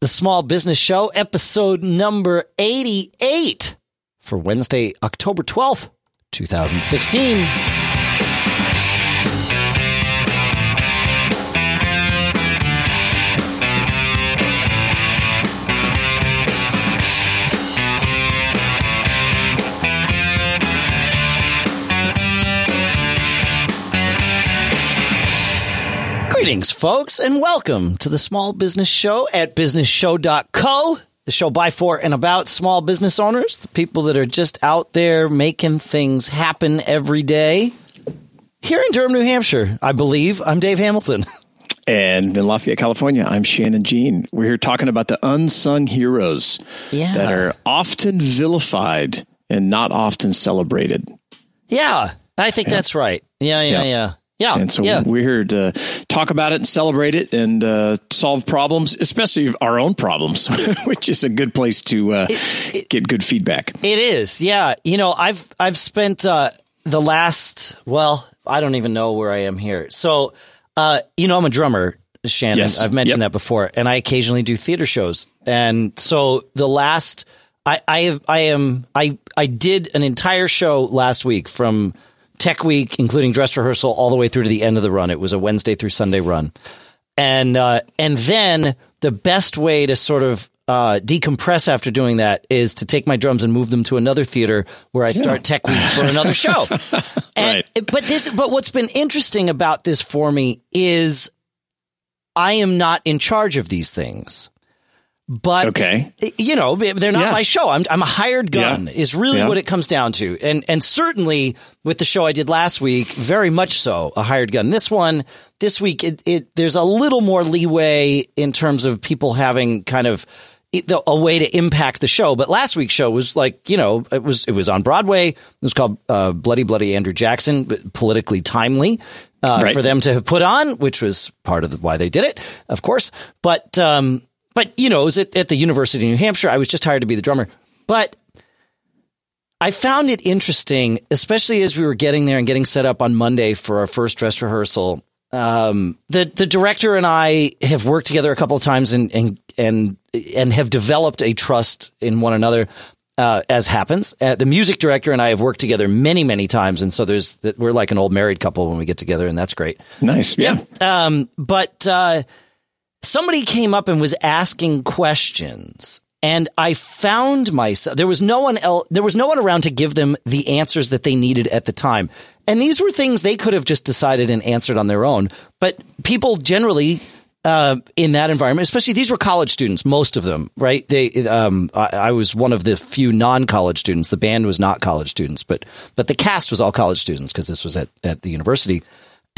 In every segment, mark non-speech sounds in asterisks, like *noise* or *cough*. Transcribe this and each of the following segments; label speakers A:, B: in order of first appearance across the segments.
A: the Small Business Show, episode number 88 for Wednesday, October 12th, 2016. Greetings, folks, and welcome to the Small Business Show at businessshow.co, the show by, for, and about small business owners, the people that are just out there making things happen every day. Here in Durham, New Hampshire, I believe, I'm Dave Hamilton. *laughs*
B: And in Lafayette, California, I'm Shannon Jean. We're here talking about the unsung heroes
A: Yeah.
B: that are often vilified and not often celebrated.
A: Yeah, I think that's right. Yeah, yeah,
B: Yeah.
A: yeah. Yeah,
B: And so
A: yeah.
B: we're here to talk about it and celebrate it and uh, solve problems, especially our own problems, *laughs* which is a good place to uh, get good feedback.
A: It is, yeah. You know, I've I've spent uh, the last well, I don't even know where I am here. So, uh, you know, I'm a drummer, Shannon.
B: Yes.
A: I've mentioned
B: Yep.
A: that before, and I occasionally do theater shows. And so, the last, I I have I am I I did an entire show last week from Tech Week, including dress rehearsal, all the way through to the end of the run. It was a Wednesday through Sunday run and uh, and then the best way to sort of uh, decompress after doing that is to take my drums and move them to another theater where I start tech week for another show. *laughs* And,
B: Right.
A: But this, but what's been interesting about this for me is I am not in charge of these things. But
B: Okay.
A: you know, they're not
B: Yeah.
A: my show. I'm I'm a hired gun.
B: Yeah.
A: Is really
B: Yeah.
A: what it comes down to. And and certainly with the show I did last week, very much so a hired gun. This one, this week, it, it there's a little more leeway in terms of people having kind of a way to impact the show. But last week's show was like you know it was it was on Broadway. It was called uh, Bloody Bloody Andrew Jackson, but politically timely. Uh,
B: Right.
A: For them to have put on, which was part of the, why they did it, of course. But um, but you know, it was at, at the University of New Hampshire. I was just hired to be the drummer, but I found it interesting, especially as we were getting there and getting set up on Monday for our first dress rehearsal. Um, the the director and I have worked together a couple of times and and and and have developed a trust in one another. Uh, as happens, uh, the music director and I have worked together many, many times, and so there's that we're like an old married couple when we get together, and that's great.
B: Nice. Yeah.
A: Um, but uh, somebody came up and was asking questions, and I found myself. There was no one else. There was no one around to give them the answers that they needed at the time. And these were things they could have just decided and answered on their own. But people generally. Uh, in that environment, especially these were college students, most of them, right? They, um, I, I was one of the few non-college students. The band was not college students, but but the cast was all college students because this was at at the university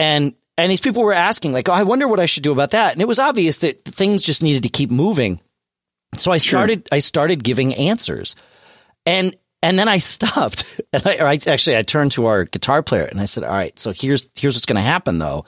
A: and and these people were asking like oh, i wonder what i should do about that. And it was obvious that things just needed to keep moving. So i started i started giving answers. And and then i stopped. *laughs* And I, or I actually i turned to our guitar player and i said all right so here's here's what's going to happen though.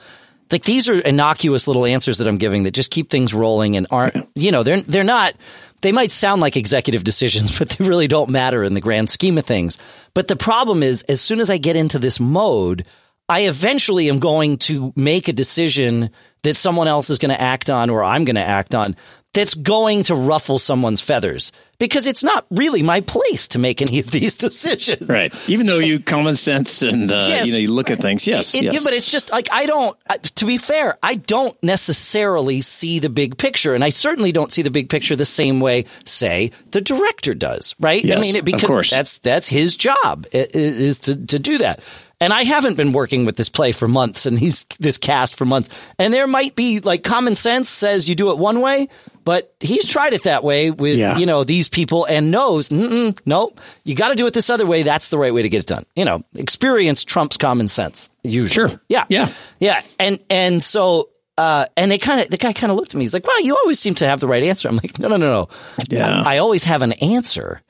A: Like these are innocuous little answers that i'm giving that just keep things rolling and aren't you know they're they're not they might sound like executive decisions *laughs* but they really don't matter in the grand scheme of things. But the problem is as soon as i get into this mode I eventually am going to make a decision that someone else is going to act on or I'm going to act on that's going to ruffle someone's feathers because it's not really my place to make any of these *laughs* decisions.
B: Right. Even though you common sense and uh,
A: Yes.
B: you know you look at things. Yes.
A: It-
B: yes.
A: But it's just like I don't. uh, To be fair, I don't necessarily see the big picture, and I certainly don't see the big picture the same way, say, the director does. Right? I
B: Yes,
A: mean, it-
B: of
A: because
B: course.
A: that's that's his job i- i- is to to do that. And I haven't been working with this play for months and these this cast for months. And there might be like common sense says you do it one way, but he's tried it that way with
B: Yeah.
A: you know these people and knows Mm-mm, nope you got to do it this other way. That's the right way to get it done. You know, experience trumps common sense usually.
B: Sure.
A: Yeah.
B: Yeah.
A: Yeah. And and so uh, and they kind of the guy kind of looked at me. He's like, "Well, you always seem to have the right answer." I'm like, "No, no, no, no.
B: Yeah.
A: I, I always have an answer."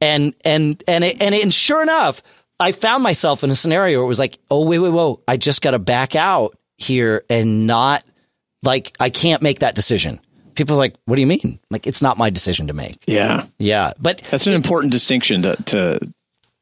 A: And and and it, and, it, and sure enough, I found myself in a scenario where it was like, "Oh, wait, wait, whoa! I just got to back out here and not like I can't make that decision." People are like, "What do you mean?" Like, it's not my decision to make.
B: yeah.
A: Yeah, but
B: That's an important distinction to, to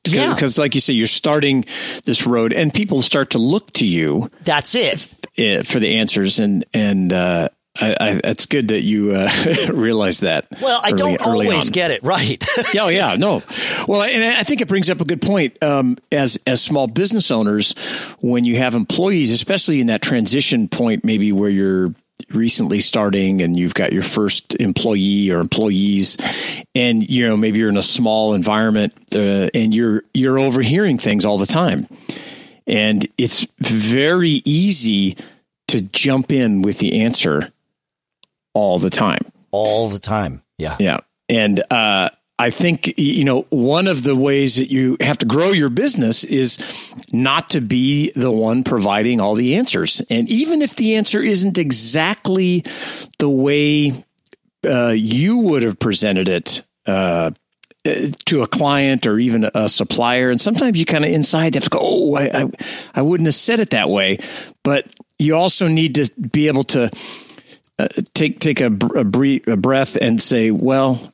A: Yeah.
B: because like you say, you're starting this road and people start to look to you
A: that's it.
B: eh, for the answers and, and, uh, I, I, it's good that you uh, *laughs* realize that.
A: Well, I early, don't always on. get it right. *laughs*
B: yeah, oh, yeah, no. Well, and I think it brings up a good point. Um, as as small business owners, when you have employees, especially in that transition point, maybe where you're recently starting and you've got your first employee or employees and you know maybe you're in a small environment uh, and you're you're overhearing things all the time and it's very easy to jump in with the answer all the time.
A: All the time. Yeah.
B: Yeah. And uh, I think, you know, one of the ways that you have to grow your business is not to be the one providing all the answers. And even if the answer isn't exactly the way uh, you would have presented it, uh, to a client or even a supplier. And sometimes you kind of inside have to go, oh, I, I, I, wouldn't have said it that way. But you also need to be able to uh, take take a, a, brief, a breath and say, well,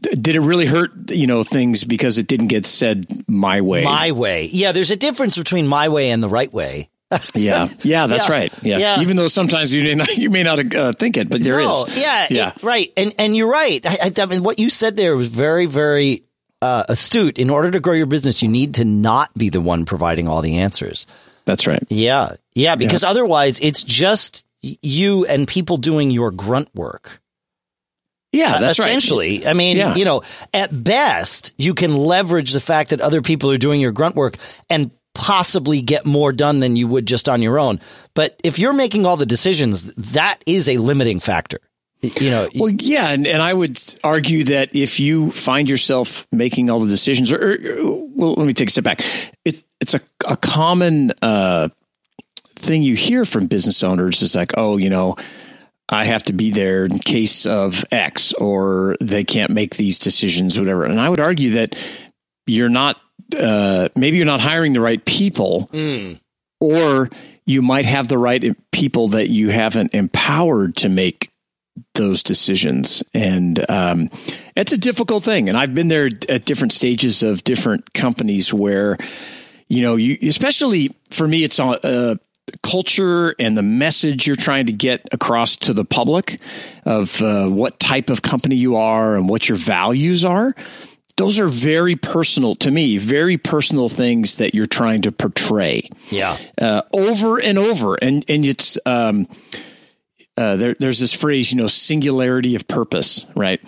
B: did it really hurt you know things because it didn't get said my way
A: my way yeah there's a difference between my way and the right way *laughs*
B: yeah, yeah, that's yeah. right. Yeah. yeah. even though sometimes you may not, you may not uh, think it, but there no,
A: is. Yeah, yeah, it, right. And and you're right. I, I, mean, what you said there was very, very uh, astute. In order to grow your business, you need to not be the one providing all the answers.
B: That's right.
A: Yeah, yeah, because yeah. otherwise, it's just you and people doing your grunt work.
B: Yeah, that's
A: essentially.
B: Right.
A: I mean, yeah. you know, at best, you can leverage the fact that other people are doing your grunt work and possibly get more done than you would just on your own. But if you're making all the decisions, that is a limiting factor. You know,
B: well, yeah, and, and I would argue that if you find yourself making all the decisions, or, or well, let me take a step back. It, it's a, a common uh, thing you hear from business owners is like, oh, you know, I have to be there in case of X, or they can't make these decisions, whatever. And I would argue that you're not uh, maybe you're not hiring the right people, mm. or you might have the right people that you haven't empowered to make those decisions. And um, it's a difficult thing. And I've been there at different stages of different companies where, you know, you especially for me, it's on. Uh, culture and the message you're trying to get across to the public of uh, what type of company you are and what your values are those are very personal to me, very personal things that you're trying to portray.
A: Yeah.
B: Uh, over and over. And, and it's, um, uh, there, there's this phrase, you know, singularity of purpose, right?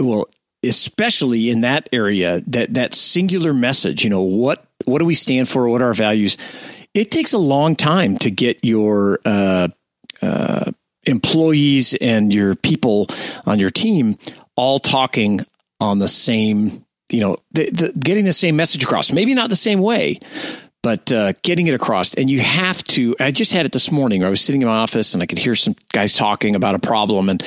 B: Well, especially in that area, that, that singular message, you know, what, what do we stand for? What are our values? It takes a long time to get your, uh, uh employees and your people on your team all talking on the same, you know, the, the, getting the same message across. Maybe not the same way, but uh, getting it across. And you have to. I just had it this morning. I was sitting in my office and I could hear some guys talking about a problem, and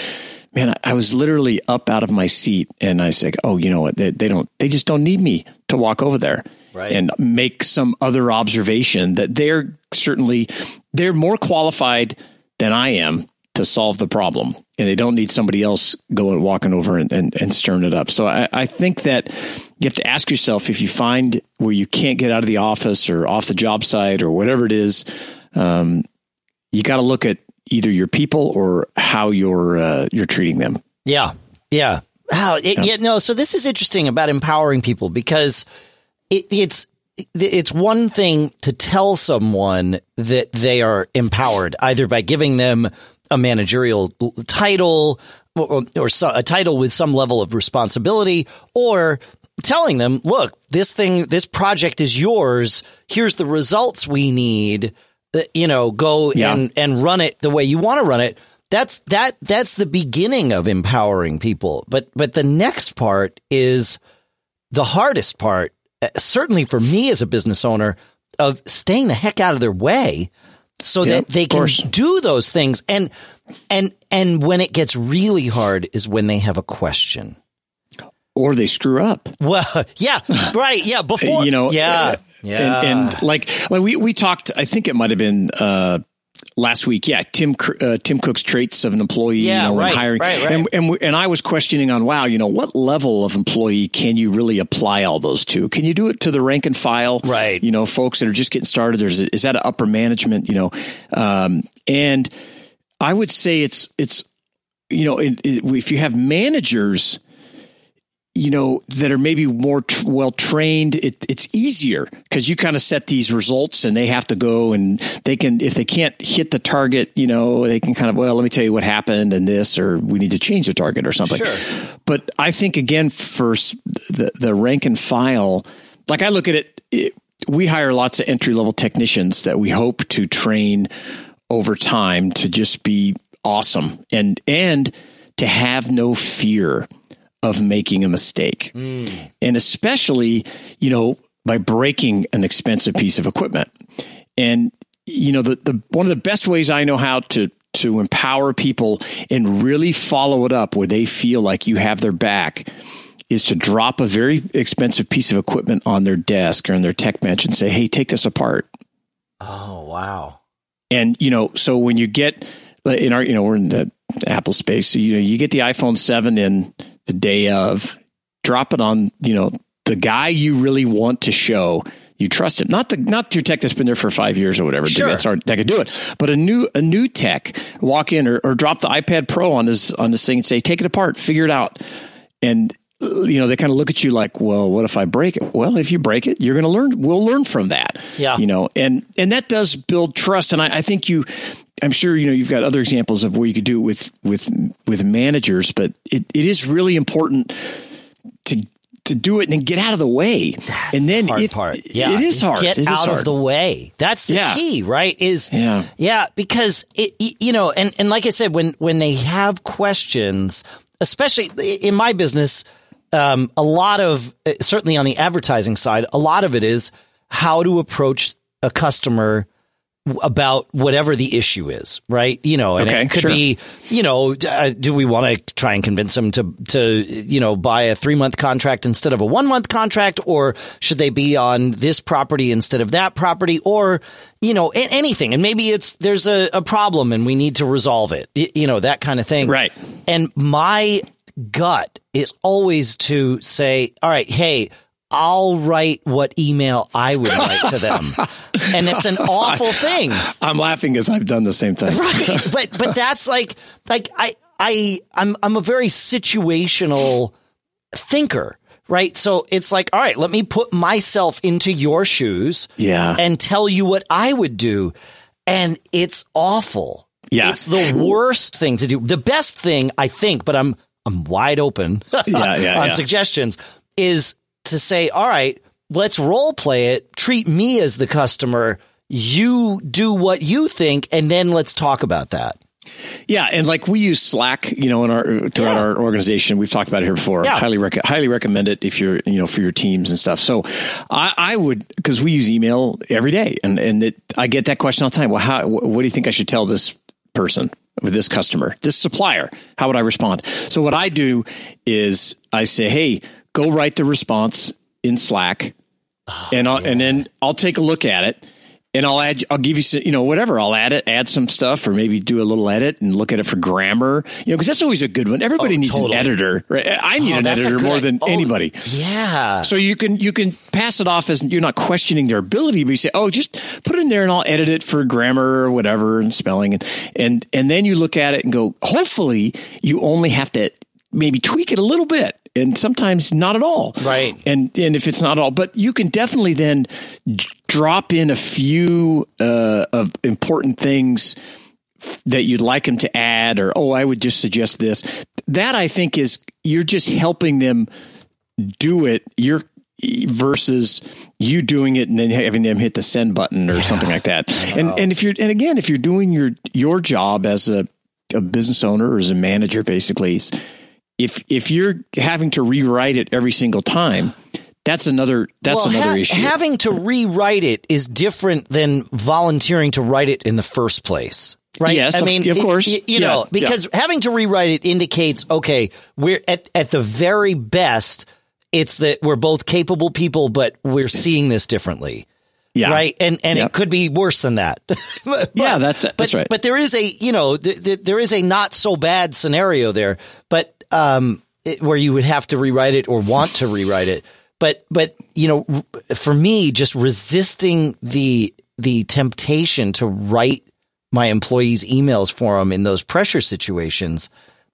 B: man, I, was literally up out of my seat. And I said, "Oh, you know what? They, they don't. They just don't need me to walk over there." Right. and make some other observation that they're certainly they're more qualified than I am to solve the problem and they don't need somebody else going walking over and, and, and stirring it up. So I, I, think that you have to ask yourself if you find where you can't get out of the office or off the job site or whatever it is, um, you got to look at either your people or how you're uh, you're treating them.
A: Yeah, yeah. How? It, yeah. yeah. No. So this is interesting about empowering people because it, it's it's one thing to tell someone that they are empowered either by giving them a managerial title or, or so, a title with some level of responsibility or telling them, look, this thing, this project is yours. Here's the results we need. Uh, you know, go yeah. and, and run it the way you want to run it. That's that that's the beginning of empowering people. But but the next part is the hardest part, certainly for me as a business owner, of staying the heck out of their way so that they can do those things. And and and when it gets really hard is when they have a question.
B: Or they screw up.
A: Well, *laughs* yeah, right. Yeah, *laughs* before
B: you know,
A: yeah, uh,
B: yeah, and, and, like like we we talked. I think it might have been uh, last week. Yeah, Tim uh, Tim Cook's traits of an employee.
A: Yeah,
B: you know,
A: right,
B: hiring.
A: right, right.
B: And and, and I was questioning on wow, you know, what level of employee can you really apply all those to? Can you do it to the rank and file?
A: Right.
B: You know, folks that are just getting started. There's is that an upper management? You know, um, and I would say it's it's you know it, it, if you have managers you know that are maybe more tr- well trained it, it's easier because you kind of set these results and they have to go and they can if they can't hit the target you know they can kind of well let me tell you what happened and this or we need to change the target or something
A: Sure.
B: but i think again for the the rank and file like i look at it, it we hire lots of entry level technicians that we hope to train over time to just be awesome and and to have no fear of making a mistake. And especially, you know, by breaking an expensive piece of equipment. And you know, the, the one of the best ways I know how to to empower people and really follow it up where they feel like you have their back is to drop a very expensive piece of equipment on their desk or in their tech bench and say, "Hey, take this apart."
A: Oh, wow.
B: And you know, so when you get in our, you know, we're in the Apple space, so you know, you get the iPhone seven in the day of, drop it on, you know, the guy you really want to show you trust him. Not the not your tech that's been there for five years or whatever.
A: Sure.
B: That's hard, that could do it. But a new a new tech walk in or, or drop the iPad Pro on his on this thing and say, take it apart, figure it out, and uh, you know they kind of look at you like, well, what if I break it? Well, if you break it, you're going to learn. We'll learn from that.
A: Yeah.
B: you know, and and that does build trust. And I, I think you, I'm sure you know you've got other examples of where you could do it with with with managers, but it, it is really important to to do it and get out of the way. and then
A: hard
B: it,
A: part. Yeah,
B: it is hard.
A: Get
B: is
A: out
B: hard.
A: of the way. That's the
B: Yeah.
A: key, right? Is
B: Yeah.
A: yeah, because it, you know, and and like I said, when when they have questions, especially in my business, um, a lot of uh, certainly on the advertising side, a lot of it is how to approach a customer about whatever the issue is, right? You know, and
B: Okay,
A: it could
B: sure.
A: be, you know, uh, do we want to try and convince them to, to, you know, buy a three month contract instead of a one month contract, or should they be on this property instead of that property, or, you know, a- anything? And maybe it's there's a, a problem and we need to resolve it, y- you know, that kind of thing,
B: Right.
A: And my gut is always to say, all right, hey. I'll write what email I would write to them. *laughs* And it's an awful thing.
B: I'm laughing because I've done the same thing. *laughs*
A: Right. But but that's like like I I I'm I'm a very situational thinker. Right. So it's like, all right, let me put myself into your shoes
B: Yeah.
A: and tell you what I would do. And it's awful.
B: Yeah.
A: It's the worst thing to do. The best thing, I think, but I'm I'm wide open
B: Yeah, yeah, *laughs*
A: on
B: yeah.
A: suggestions, is to say, all right, let's role play it. Treat me as the customer. You do what you think, and then let's talk about that.
B: Yeah, and like we use Slack, you know, in our throughout
A: Yeah.
B: our organization. We've talked about it here before.
A: Yeah.
B: Highly rec- highly recommend it if you're, you know, for your teams and stuff. So, I, I would because we use email every day, and and it, I get that question all the time. Well, how? What do you think I should tell this person with this customer, this supplier? How would I respond? So, what I do is I say, hey, go write the response in Slack, and I'll, and then I'll take a look at it. And I'll add, I'll give you, some, you know, whatever. I'll add it, add some stuff, or maybe do a little edit and look at it for grammar. You know, because that's always a good one. Everybody
A: Oh,
B: needs
A: totally.
B: an editor. Right? I need
A: Oh,
B: an editor more than
A: oh,
B: anybody.
A: Yeah.
B: So you can you can pass it off as you're not questioning their ability, but you say, "Oh, just put it in there, and I'll edit it for grammar or whatever and spelling." And and and then you look at it and go, "Hopefully, you only have to maybe tweak it a little bit." And sometimes not at all,
A: Right.
B: And and if it's not all, but you can definitely then drop in a few uh, of important things that you'd like them to add, or oh, I would just suggest this. That I think is you're just helping them do it. You're versus you doing it and then having them hit the send button or something like that. And and if you're and again, if you're doing your your job as a, a business owner or as a manager, basically, if if you're having to rewrite it every single time, that's another that's
A: well,
B: another
A: ha-
B: issue.
A: having to rewrite it is different than volunteering to write it in the first place. Right.
B: Yes,
A: I
B: of-
A: mean,
B: of
A: it-
B: course.
A: y- you know,
B: yeah.
A: because having to rewrite it indicates, okay, we're at, at the very best, it's that we're both capable people, but we're seeing this differently.
B: yeah.
A: Right. And, and it could be worse than that. *laughs* But-
B: Yeah, that's-
A: but,
B: that's right.
A: But there is a, you know, th- th- there is a not so bad scenario there, but, um, it, where you would have to rewrite it or want to rewrite it. But, but, you know, for me, just resisting the, the temptation to write my employees' emails for them in those pressure situations.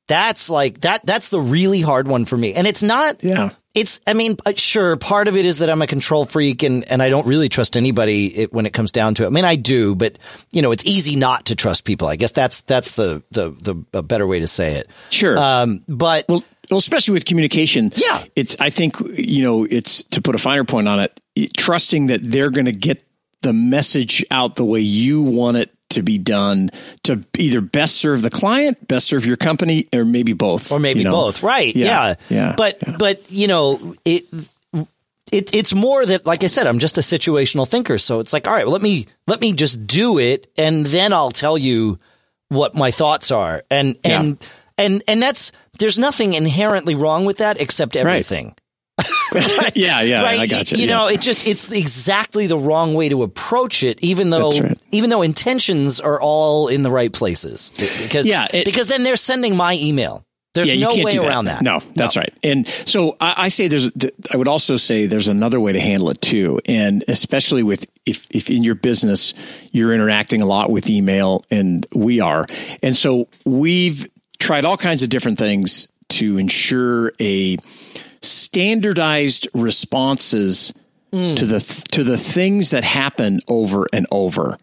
A: That's like that. That's the really hard one for me. And it's not.
B: Yeah.
A: It's. I mean, uh, sure. Part of it is that I'm a control freak, and and I don't really trust anybody it, when it comes down to it. I mean, I do, but you know, it's easy not to trust people. I guess that's that's the the the a better way to say it.
B: Sure.
A: Um. But
B: well, well, especially with communication.
A: Yeah.
B: It's. I think you know. It's to put a finer point on it. Trusting that they're going to get the message out the way you want it to be done to either best serve the client, best serve your company, or maybe both,
A: or maybe
B: you know?
A: both. Right?
B: Yeah.
A: Yeah.
B: Yeah.
A: But
B: Yeah.
A: but you know it. It, it's more that, like I said, I'm just a situational thinker. So it's like, all right, well, let me let me just do it, and then I'll tell you what my thoughts are. And and and and that's there's nothing inherently wrong with that except everything. *laughs* *laughs*
B: yeah, yeah,
A: right?
B: I got you.
A: You
B: yeah.
A: know, it just it's exactly the wrong way to approach it, even though
B: right.
A: even though intentions are all in the right places. Because
B: Yeah, it-
A: because then they're sending my email. There's
B: yeah,
A: no way
B: do
A: around that.
B: No, that's right. And so I, I say there's. I would also say there's another way to handle it too, and especially with if if in your business you're interacting a lot with email, and we are, and so we've tried all kinds of different things to ensure a standardized responses to the to the things that happen over and over.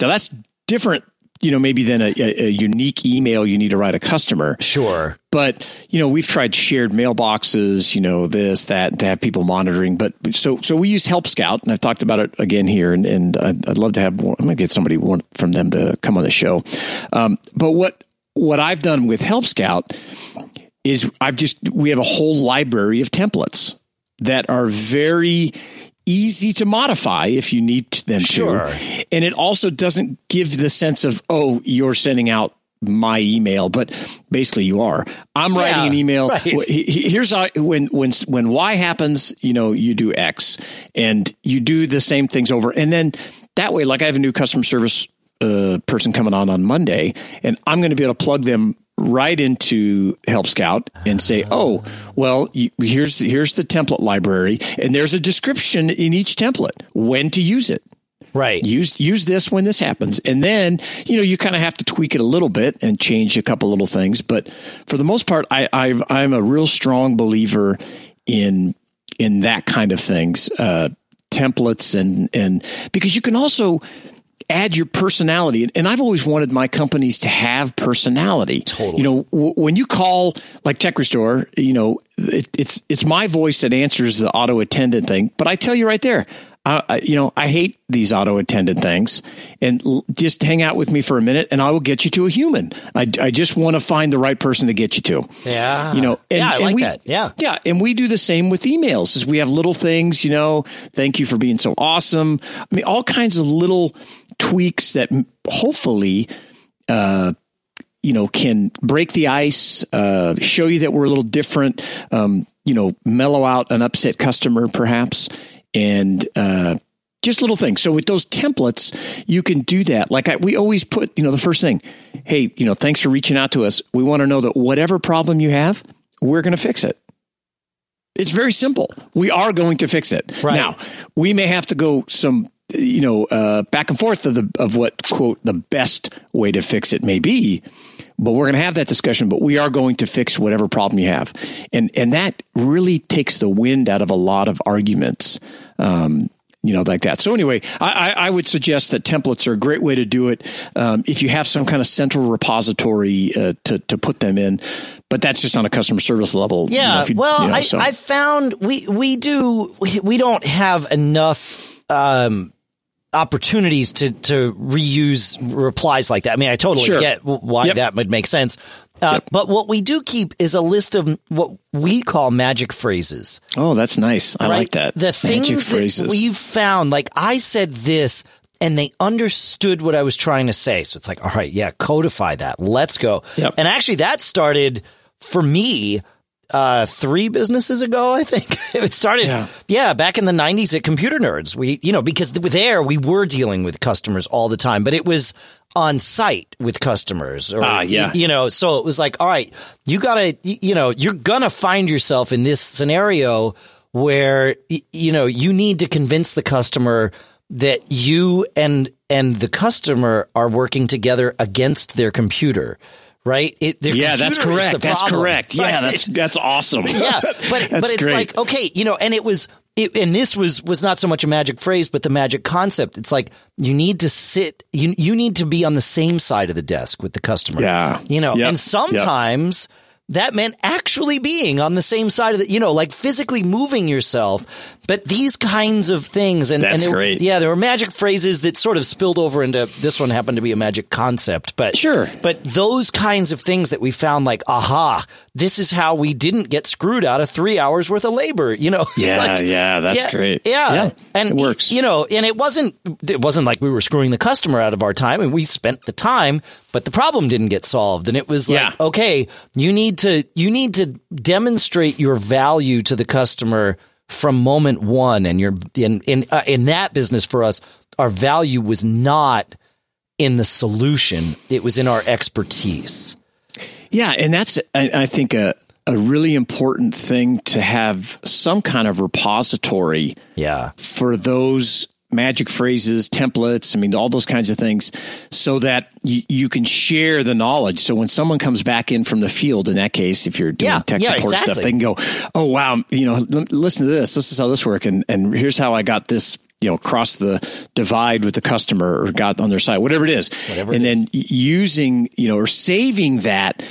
B: Now that's different, you know, maybe than a, a, a unique email you need to write a customer.
A: Sure.
B: But you know, we've tried shared mailboxes, you know, this, that, to have people monitoring. But so, so we use Help Scout, and I've talked about it again here, and, and I'd, I'd love to have. One, I'm going to get somebody one from them to come on the show. Um, but what what I've done with Help Scout is I've just we have a whole library of templates that are very easy to modify if you need them
A: Sure.
B: to. And it also doesn't give the sense of, oh, you're sending out my email, but basically you are. I'm writing an email.
A: right.
B: Wh- he- he- Here's how, when when when Y happens, you know, you do X, and you do the same things over, and then that way, like I have a new customer service uh, person coming on on Monday, and I'm going to be able to plug them right into Help Scout and say, "Oh, well, you, here's here's the template library, and there's a description in each template when to use it."
A: Right.
B: use use this when this happens and then you know you kind of have to tweak it a little bit and change a couple little things but for the most part i I've, i'm a real strong believer in in that kind of things uh templates and and because you can also add your personality and, i've always wanted my companies to have personality
A: Totally.
B: you know w- when you call like tech restore you know it, it's it's my voice that answers the auto attendant thing but i tell you right there I, I- you know, I hate these auto attendant things, and l- just hang out with me for a minute, and I will get you to a human. I, I just want to find the right person to get you to.
A: Yeah.
B: you know, and,
A: Yeah, I like
B: we,
A: that. Yeah.
B: yeah, and we do the same with emails. Is we have little things, you know, thank you for being so awesome. I mean, all kinds of little tweaks that hopefully you know can break the ice uh, show you that we're a little different um, you know mellow out an upset customer perhaps and uh, just little things so with those templates you can do that like I, we always put you know the first thing hey you know thanks for reaching out to us we want to know that whatever problem you have we're going to fix it it's very simple. We are going to fix it.
A: Right.
B: Now, we may have to go some, you know, uh, back and forth of the of what quote the best way to fix it may be, but we're going to have that discussion. But we are going to fix whatever problem you have, and and that really takes the wind out of a lot of arguments. Um, you know, like that. So anyway, I, I, would suggest that templates are a great way to do it. Um, if you have some kind of central repository uh, to to put them in, but that's just on a customer service level. you know,
A: Yeah.
B: you-
A: well,
B: you know,
A: I,
B: so.
A: I found we we do we don't have enough um, opportunities to to reuse replies like that. I mean, I totally
B: Sure.
A: get why
B: Yep.
A: that would make sense. Uh,
B: Yep.
A: But what we do keep is a list of what we call magic phrases.
B: Oh, that's nice. I like that.
A: The
B: Magic
A: things
B: phrases.
A: that we've found, like I said this, and they understood what I was trying to say. So it's like, all right, yeah, codify that. Let's go.
B: Yep.
A: And actually, that started for me uh, three businesses ago. I think *laughs* it started.
B: Yeah.
A: Yeah. back in the '90s at Computer Nerds. We, you know, because there we were dealing with customers all the time, but it was on site with customers or
B: Ah, yeah.
A: you know so it was like all right you gotta you know you're gonna find yourself in this scenario where you know you need to convince the customer that you and and the customer are working together against their computer right?
B: It, yeah, that's correct. That's correct. Yeah, that's that's awesome. *laughs*
A: yeah, but *laughs* but it's great. like okay, you know, and it was it, and this was was not so much a magic phrase, but the magic concept. It's like you need to sit, you you need to be on the same side of the desk with the customer.
B: Yeah,
A: you know, yep. and sometimes. Yep that meant actually being on the same side of the, you know, like physically moving yourself. But these kinds of things, and,
B: That's
A: and
B: there, great.
A: yeah, there were magic phrases that sort of spilled over into this one happened to be a magic concept, but
B: sure.
A: But those kinds of things that we found, like, aha, this is how we didn't get screwed out of three hours worth of labor, you know? *laughs*
B: Yeah,
A: like,
B: yeah, that's
A: yeah,
B: great.
A: Yeah,
B: yeah,
A: and
B: it works.
A: You know, and it wasn't it wasn't like we were screwing the customer out of our time, and we spent the time, but the problem didn't get solved, and it was like,
B: yeah.
A: okay, you need to you need to demonstrate your value to the customer from moment one, and you're in in uh, in that business for us, our value was not in the solution; it was in our expertise.
B: Yeah, and that's I, I think a a really important thing to have some kind of repository.
A: Yeah,
B: for those magic phrases, templates, I mean, all those kinds of things, so that y- you can share the knowledge. So when someone comes back in from the field, in that case, if you're doing
A: yeah,
B: tech
A: yeah,
B: support
A: exactly.
B: stuff, they can go, oh, wow, you know, l- listen to this. This is how this works. And, and here's how I got this you know, cross the divide with the customer or got on their side, whatever it is.
A: Whatever
B: and
A: then
B: is. using, you know, or saving that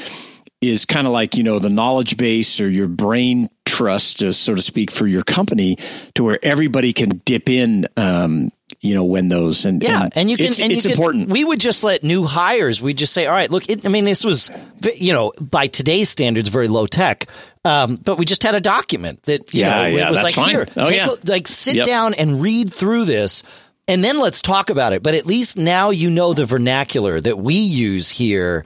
B: is kind of like, you know, the knowledge base or your brain trust, uh, so to speak, for your company to where everybody can dip in, um, you know, when those and
A: yeah, and,
B: and
A: you can,
B: it's,
A: and
B: it's
A: you
B: important.
A: Can, we would just let new hires. We just say, all right, look. It, I mean, this was, you know, by today's standards, very low tech. Um, but we just had a document that, you
B: yeah,
A: know,
B: yeah,
A: it was like
B: fine.
A: here,
B: oh,
A: take
B: yeah.
A: a, like sit
B: yep.
A: down and read through this. And then let's talk about it. But at least now you know the vernacular that we use here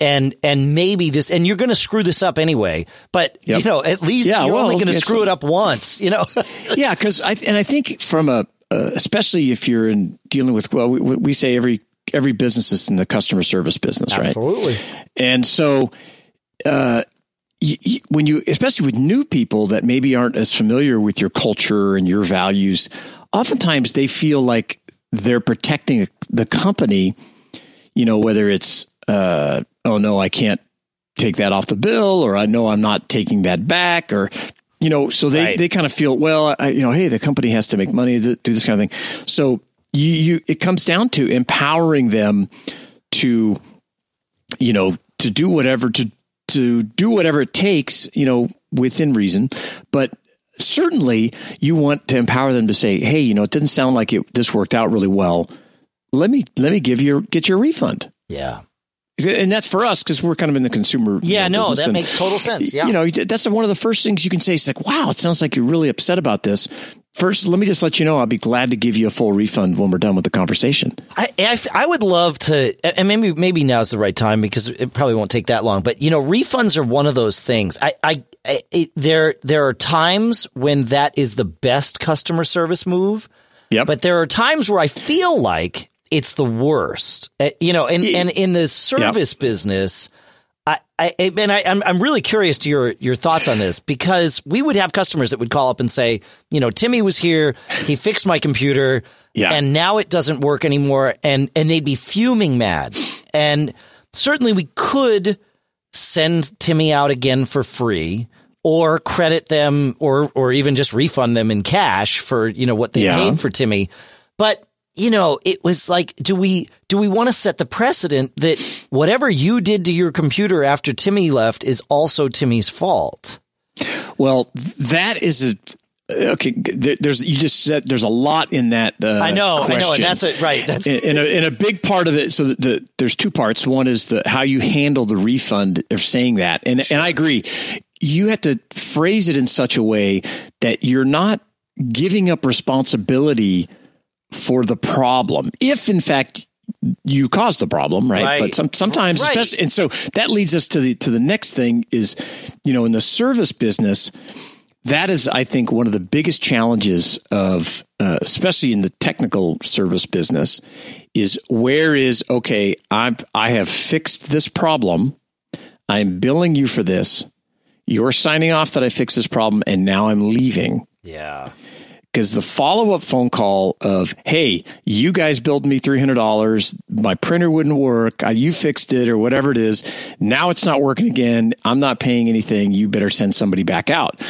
A: and and maybe this and you're going to screw this up anyway but
B: Yep.
A: you know at least
B: Yeah,
A: you're
B: well,
A: only going to
B: it's-
A: screw it up once you know *laughs*
B: yeah, because I and I think from a uh, especially if you're in dealing with well, we, we say every every business is in the customer service business, right?
A: absolutely
B: And so, uh, y- y- when you, especially with new people that maybe aren't as familiar with your culture and your values, oftentimes they feel like they're protecting the company. You know, whether it's, uh, oh no, I can't take that off the bill, or I know I'm not taking that back, or you know, so they
A: Right.
B: they kind of feel, well, I, you know, hey, the company has to make money to do this kind of thing. So you, you it comes down to empowering them to you know, to do whatever to to do whatever it takes, you know, within reason. But certainly, you want to empower them to say, "Hey, you know, it didn't sound like it. This worked out really well. Let me let me give you get your refund."
A: yeah
B: And that's for us because we're kind of in the consumer. you
A: yeah
B: know,
A: no that
B: And,
A: makes total sense yeah
B: You know, that's one of the first things you can say. It's like, "Wow, it sounds like you're really upset about this." First, let me just let you know I'll be glad to give you a full refund when we're done with the conversation.
A: I, I, I would love to, and maybe maybe now's the right time because it probably won't take that long. But you know, refunds are one of those things. I, I, I it, there there are times when that is the best customer service move.
B: Yep.
A: But there are times where I feel like it's the worst. Uh, you know, and and in the service business. I, I and I, I'm I'm really curious to your your thoughts on this because we would have customers that would call up and say, you know, Timmy was here, he fixed my computer,
B: Yeah.
A: and now it doesn't work anymore, and and they'd be fuming mad. And certainly we could send Timmy out again for free, or credit them, or or even just refund them in cash for you know what they
B: Yeah.
A: paid for Timmy. But you know, it was like, do we do we want to set the precedent that whatever you did to your computer after Timmy left is also Timmy's fault?
B: Well, that is a okay. There's you just said there's a lot in that. Uh,
A: I know,
B: question.
A: I know, and that's it, right? That's
B: And, and, a, and a big part of it. So the, the there's two parts. One is the how you handle the refund of saying that, and and I agree. You have to phrase it in such a way that you're not giving up responsibility for the problem. If in fact you caused the problem, right?
A: Right.
B: But some, sometimes,
A: Right.
B: especially, and so that leads us to the to the next thing is, you know, in the service business, that is, I think, one of the biggest challenges of, uh, especially in the technical service business, is where is okay? I'm I have fixed this problem. I'm billing you for this. You're signing off that I fixed this problem, and now I'm leaving
A: yeah,
B: because the follow up phone call of, Hey, you guys billed me $300. My printer wouldn't work. You fixed it or whatever it is. Now it's not working again. I'm not paying anything. You better send somebody back out.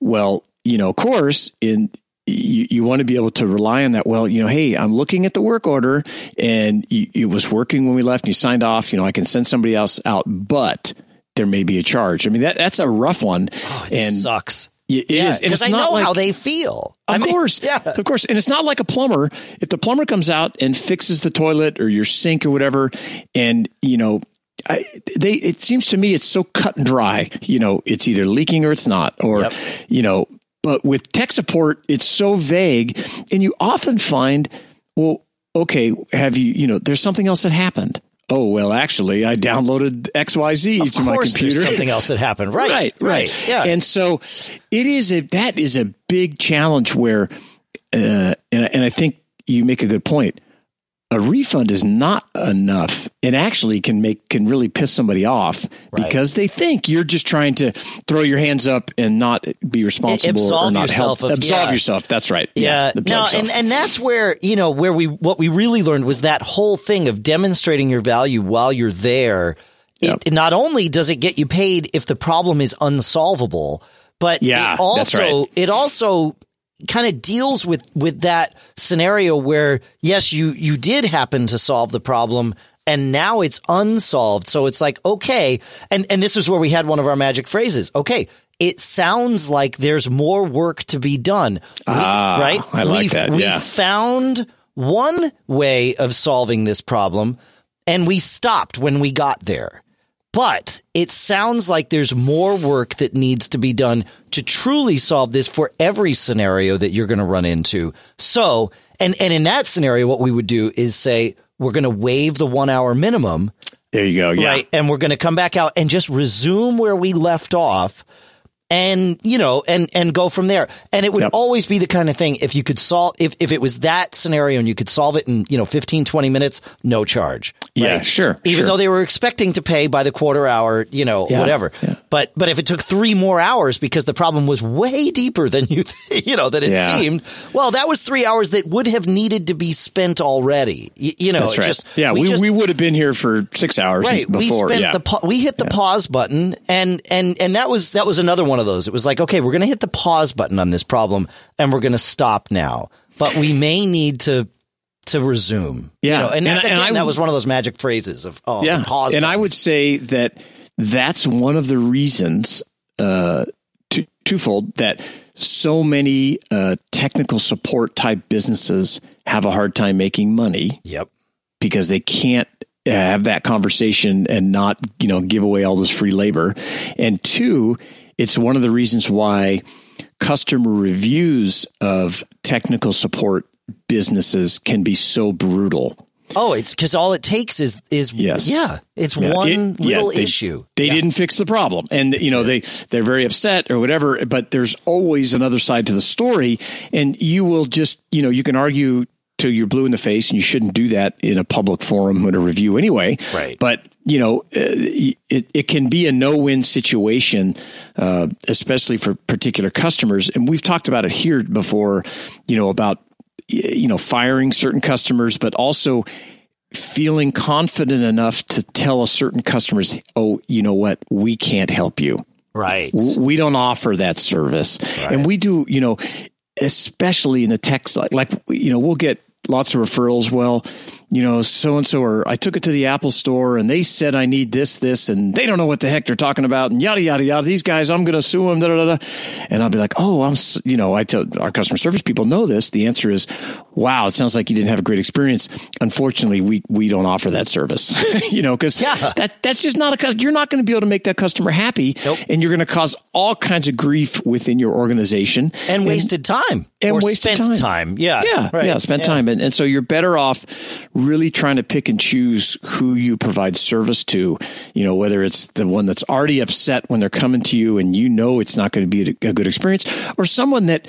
B: Well, you know, of course, in you, you want to be able to rely on that. Well, you know, hey, I'm looking at the work order and it was working when we left and you signed off. You know, I can send somebody else out, but there may be a charge. I mean, that that's a rough one.
A: Oh, it and sucks.
B: It yeah,
A: because I know like, how they feel.
B: Of
A: I
B: mean, course, *laughs* yeah, of course. And it's not like a plumber. If the plumber comes out and fixes the toilet or your sink or whatever, and you know I, they it seems to me it's so cut and dry. You know, it's either leaking or it's not, or yep. you know, but with tech support, it's so vague. And you often find, well, okay, have you, you know, there's something else that happened. Oh, well, actually, I downloaded XYZ
A: of
B: to my computer.
A: Something else that happened. Right,
B: right. Right. Right. Yeah. And so it is a, that is a big challenge where, uh, and, and I think you make a good point a refund is not enough and actually can make can really piss somebody off right. because they think you're just trying to throw your hands up and not be responsible
A: absolve
B: or not help
A: of,
B: absolve yeah. yourself that's right
A: yeah, yeah. no and and that's where you know where we what we really learned was that whole thing of demonstrating your value while you're there yep. it not only does it get you paid if the problem is unsolvable but
B: yeah,
A: it also
B: right.
A: it also kind of deals with with that scenario where yes you you did happen to solve the problem and now it's unsolved. So it's like okay and and this is where we had one of our magic phrases. Okay it sounds like there's more work to be done. We,
B: ah,
A: right?
B: I like
A: we've,
B: that
A: yeah. we found one way of solving this problem and we stopped when we got there but it sounds like there's more work that needs to be done to truly solve this for every scenario that you're going to run into. So, and, and in that scenario, what we would do is say, we're going to waive the one hour minimum.
B: There you go. Yeah. Right.
A: And we're going to come back out and just resume where we left off and you know and and go from there and it would yep. always be the kind of thing if you could solve if, if it was that scenario and you could solve it in you know 15 20 minutes no charge
B: right? yeah sure
A: even
B: sure.
A: though they were expecting to pay by the quarter hour you know yeah. whatever yeah. but but if it took three more hours because the problem was way deeper than you *laughs* you know that it yeah. seemed well that was three hours that would have needed to be spent already you, you know
B: That's right.
A: just
B: yeah we, we, just, we, would have been here for six hours right before
A: we spent the we hit the pause button and and and that was that was another one of those. It was like, okay, we're going to hit the pause button on this problem and we're going to stop now, but we may need to to resume.
B: Yeah,
A: you know, and, and, that, again, and I, that was one of those magic phrases of oh, yeah. pause.
B: And
A: button.
B: I would say that that's one of the reasons, uh, two, twofold, that so many uh, technical support type businesses have a hard time making money.
A: Yep,
B: because they can't have that conversation and not you know give away all this free labor and two it's one of the reasons why customer reviews of technical support businesses can be so brutal
A: Oh, it's because all it takes is is
B: yes.
A: yeah, it's yeah. one it, little
B: yeah, they,
A: issue.
B: They
A: yeah.
B: didn't fix the problem, and you know they they're very upset or whatever. But there's always another side to the story, and you will just you know you can argue till you're blue in the face, and you shouldn't do that in a public forum in a review anyway.
A: Right.
B: But you know, uh, it, it can be a no-win situation, uh, especially for particular customers. And we've talked about it here before, you know, about you know firing certain customers, but also feeling confident enough to tell a certain customers, "Oh, you know what? We can't help you."
A: Right.
B: We don't offer that service. Right. And we do, you know, especially in the tech side, like, you know, we'll get lots of referrals. Well, you know, so and so, or I took it to the Apple store and they said I need this, this, and they don't know what the heck they're talking about, and yada, yada, yada. These guys, I'm going to sue them, da, da, da. And I'll be like, oh, I'm, you know, I tell our customer service people know this. The answer is, wow, it sounds like you didn't have a great experience. Unfortunately, we, we don't offer that service, *laughs* you know, because yeah. that, that's just not a, you're not going to be able to make that customer happy.
A: Nope.
B: And you're going to cause all kinds of grief within your organization
A: and, and wasted time
B: and
A: or
B: wasted
A: spent
B: time.
A: time. Yeah.
B: Yeah. Right. Yeah. Spent yeah. time. And, and so you're better off really trying to pick and choose who you provide service to. You know, whether it's the one that's already upset when they're coming to you and you know it's not going to be a, a good experience, or someone that,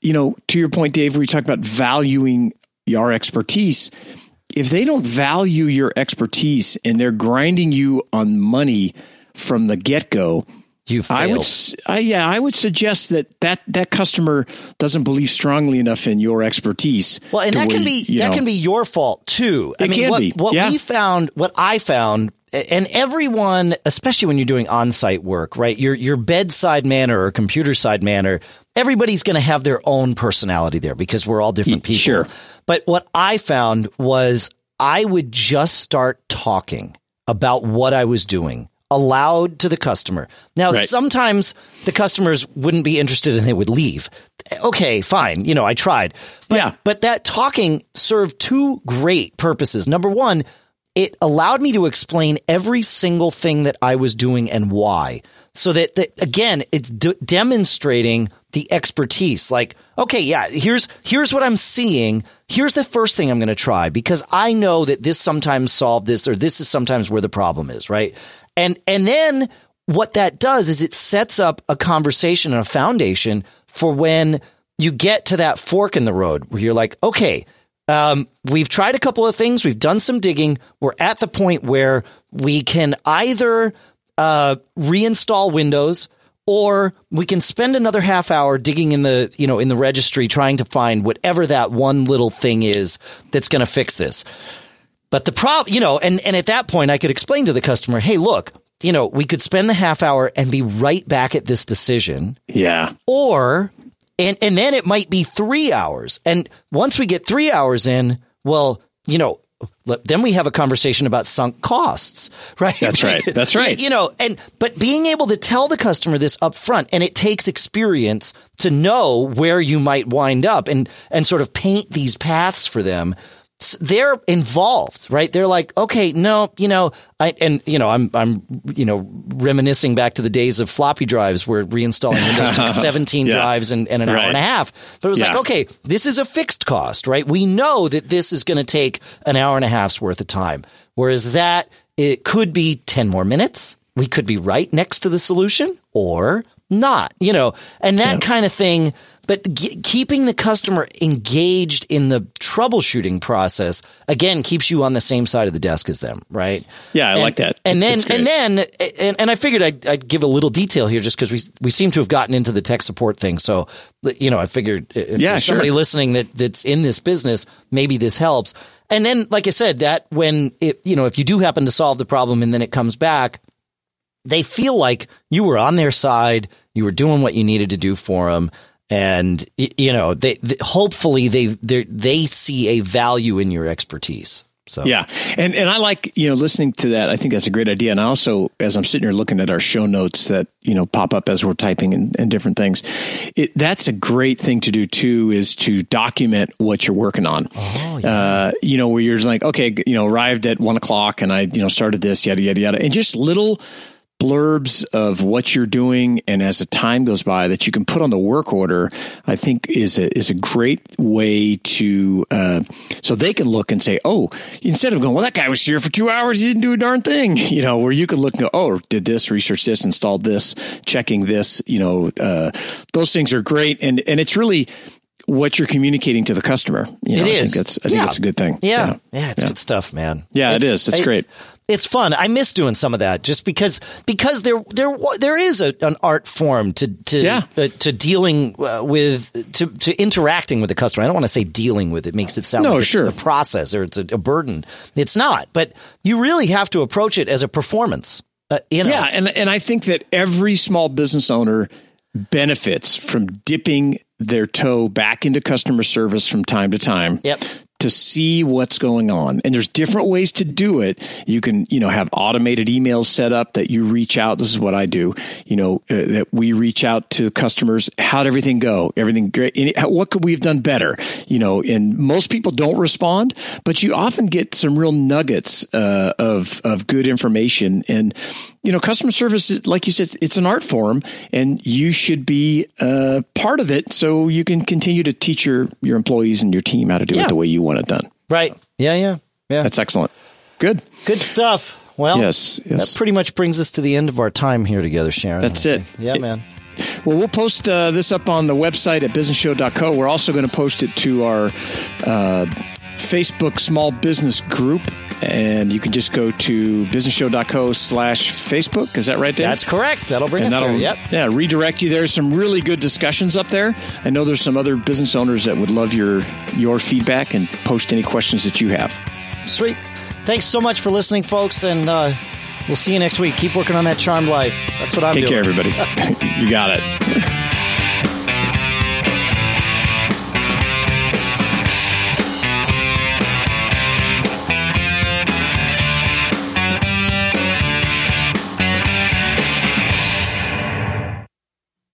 B: you know, to your point, Dave, where you talk about valuing your expertise. If they don't value your expertise and they're grinding you on money from the get go,
A: you failed.
B: I would, I, yeah, I would suggest that, that that customer doesn't believe strongly enough in your expertise.
A: Well, and that can be that know, can be your fault too.
B: I mean,
A: what,
B: be.
A: what
B: yeah.
A: we found, what I found, and everyone, especially when you're doing on-site work, right? Your your bedside manner or computer side manner, everybody's going to have their own personality there because we're all different people.
B: Sure.
A: But what I found was I would just start talking about what I was doing aloud to the customer. Now, right. sometimes the customers wouldn't be interested and they would leave. Okay, fine. You know, I tried. But,
B: yeah.
A: but that talking served two great purposes. Number one, it allowed me to explain every single thing that I was doing and why. So that, that again, it's d- demonstrating the expertise. Like, okay, yeah, here's here's what I'm seeing. Here's the first thing I'm going to try because I know that this sometimes solved this or this is sometimes where the problem is, right? And and then what that does is it sets up a conversation and a foundation for when you get to that fork in the road where you're like, okay, um, we've tried a couple of things, we've done some digging, we're at the point where we can either uh, reinstall Windows or we can spend another half hour digging in the you know in the registry trying to find whatever that one little thing is that's going to fix this but the problem you know and and at that point i could explain to the customer hey look you know we could spend the half hour and be right back at this decision
B: yeah
A: or and and then it might be 3 hours and once we get 3 hours in well you know then we have a conversation about sunk costs, *laughs* right?
B: That's right. That's right.
A: you know, and but being able to tell the customer this up front, and it takes experience to know where you might wind up and and sort of paint these paths for them they're involved, right? They're like, okay, no, you know, I, and you know, I'm, I'm, you know, reminiscing back to the days of floppy drives where reinstalling Windows took *laughs* 17 yeah. drives and, and an right. hour and a half. But it was yeah. like, okay, this is a fixed cost, right? We know that this is going to take an hour and a half's worth of time. Whereas that, it could be 10 more minutes. We could be right next to the solution or not, you know, and that yeah. kind of thing but g- keeping the customer engaged in the troubleshooting process again keeps you on the same side of the desk as them, right?
B: Yeah, I
A: and,
B: like that.
A: And then and then and, and I figured I'd, I'd, give a little detail here just because we we seem to have gotten into the tech support thing. So you know, I figured if yeah, somebody sure. listening that that's in this business, maybe this helps. And then, like I said, that when it you know if you do happen to solve the problem and then it comes back, they feel like you were on their side, you were doing what you needed to do for them and you know they, they hopefully they they see a value in your expertise. So
B: yeah, and and I like you know listening to that. I think that's a great idea. And I also, as I'm sitting here looking at our show notes that you know pop up as we're typing and, and different things, it, that's a great thing to do too. Is to document what you're working on.
A: Oh, yeah.
B: uh, you know where you're just like, okay, you know, arrived at one o'clock, and I you know started this, yada yada yada, and just little blurbs of what you're doing and as the time goes by that you can put on the work order i think is a is a great way to uh, so they can look and say oh instead of going well that guy was here for two hours he didn't do a darn thing *laughs* you know where you can look and go oh did this research this installed this checking this you know uh, those things are great and and it's really what you're communicating to the customer. You know,
A: it is.
B: I think that's, I think it's a good thing.
A: Yeah. Yeah. yeah it's yeah. good stuff, man.
B: Yeah, it's, it is. It's I, great
A: it's fun. I miss doing some of that just because because there there there is a, an art form to to
B: yeah.
A: uh, to dealing uh, with to to interacting with the customer. I don't want to say dealing with it makes it sound
B: no,
A: like
B: sure.
A: a process or it's a, a, burden. It's not, but you really have to approach it as a performance. Uh, you know?
B: Yeah, and and I think that every small business owner benefits from dipping their toe back into customer service from time to time
A: yep
B: to see what's going on. And there's different ways to do it. You can, you know, have automated emails set up that you reach out. This is what I do, you know, uh, that we reach out to customers. How'd everything go? Everything great. Any, what could we have done better? You know, and most people don't respond, but you often get some real nuggets uh, of, of good information. And, you know, customer service, like you said, it's an art form and you should be uh, part of it so you can continue to teach your, your employees and your team how to do yeah. it the way you want it done.
A: Right. Yeah, yeah. Yeah.
B: That's excellent. Good.
A: Good stuff. Well,
B: yes, yes.
A: that pretty much brings us to the end of our time here together, Shannon.
B: That's it.
A: Yeah, it, man.
B: Well, we'll post uh, this up on the website at businessshow.co. We're also going to post it to our uh, Facebook small business group and you can just go to businessshow.co slash Facebook. Is that right, Dave?
A: That's correct. That'll bring
B: and
A: us
B: that'll,
A: there. Yep.
B: Yeah, redirect you. There's some really good discussions up there. I know there's some other business owners that would love your your feedback and post any questions that you have.
A: Sweet. Thanks so much for listening, folks, and uh, we'll see you next week. Keep working on that charmed life. That's what I'm
B: Take
A: doing.
B: care, everybody. *laughs* you got it.